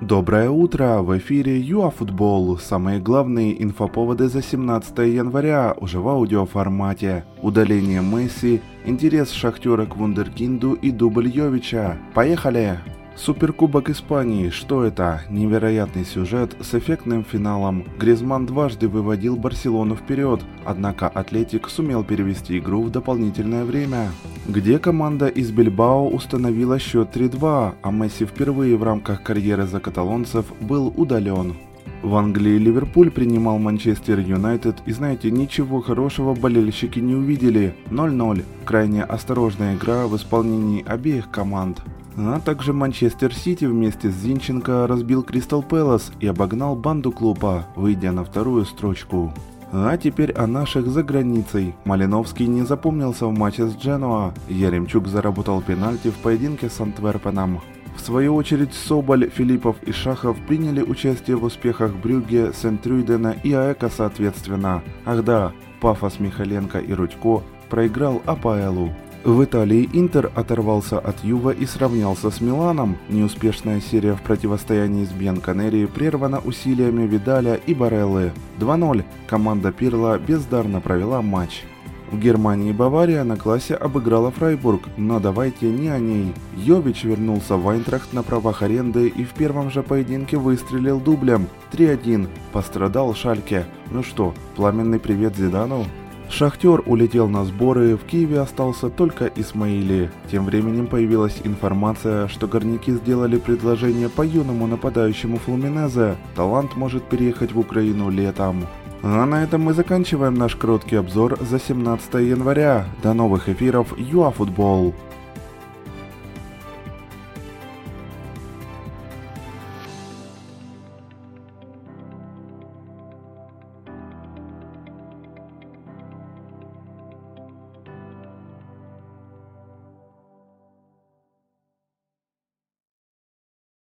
Доброе утро! В эфире ЮАФутбол. Самые главные инфоповоды за 17 января уже в аудиоформате. Удаление Месси, интерес Шахтера к Вундеркинду и дубль Йовича. Поехали! Суперкубок Испании. Что это? Невероятный сюжет с эффектным финалом. Гризман дважды выводил Барселону вперед, однако Атлетик сумел перевести игру в дополнительное время, где команда из Бильбао установила счет 3-2, а Месси впервые в рамках карьеры за каталонцев был удален. В Англии Ливерпуль принимал Манчестер Юнайтед и знаете, ничего хорошего болельщики не увидели. 0-0. Крайне осторожная игра в исполнении обеих команд. А также Манчестер Сити вместе с Зинченко разбил Кристал Пэлас и обогнал банду клуба, выйдя на вторую строчку. А теперь о наших за границей. Малиновский не запомнился в матче с Дженуа. Яремчук заработал пенальти в поединке с Антверпеном. В свою очередь Соболь, Филиппов и Шахов приняли участие в успехах Брюгге, Сент-Трюдена и АЭКа соответственно. Ах да, Пафос Михаленко и Рудько проиграл АПЛу. В Италии Интер оторвался от Юва и сравнялся с Миланом. Неуспешная серия в противостоянии с Бьянконери прервана усилиями Видаля и Бареллы. 2-0. Команда Пирла бездарно провела матч. В Германии Бавария на классе обыграла Фрайбург, но давайте не о ней. Йович вернулся в Вайнтрахт на правах аренды и в первом же поединке выстрелил дублем. 3-1. Пострадал Шальке. Ну что, пламенный привет Зидану? Шахтер улетел на сборы, в Киеве остался только Исмаили. Тем временем появилась информация, что горняки сделали предложение по юному нападающему Флуминезе. Талант может переехать в Украину летом. А на этом мы заканчиваем наш короткий обзор за 17 января. До новых эфиров ЮАФутбол.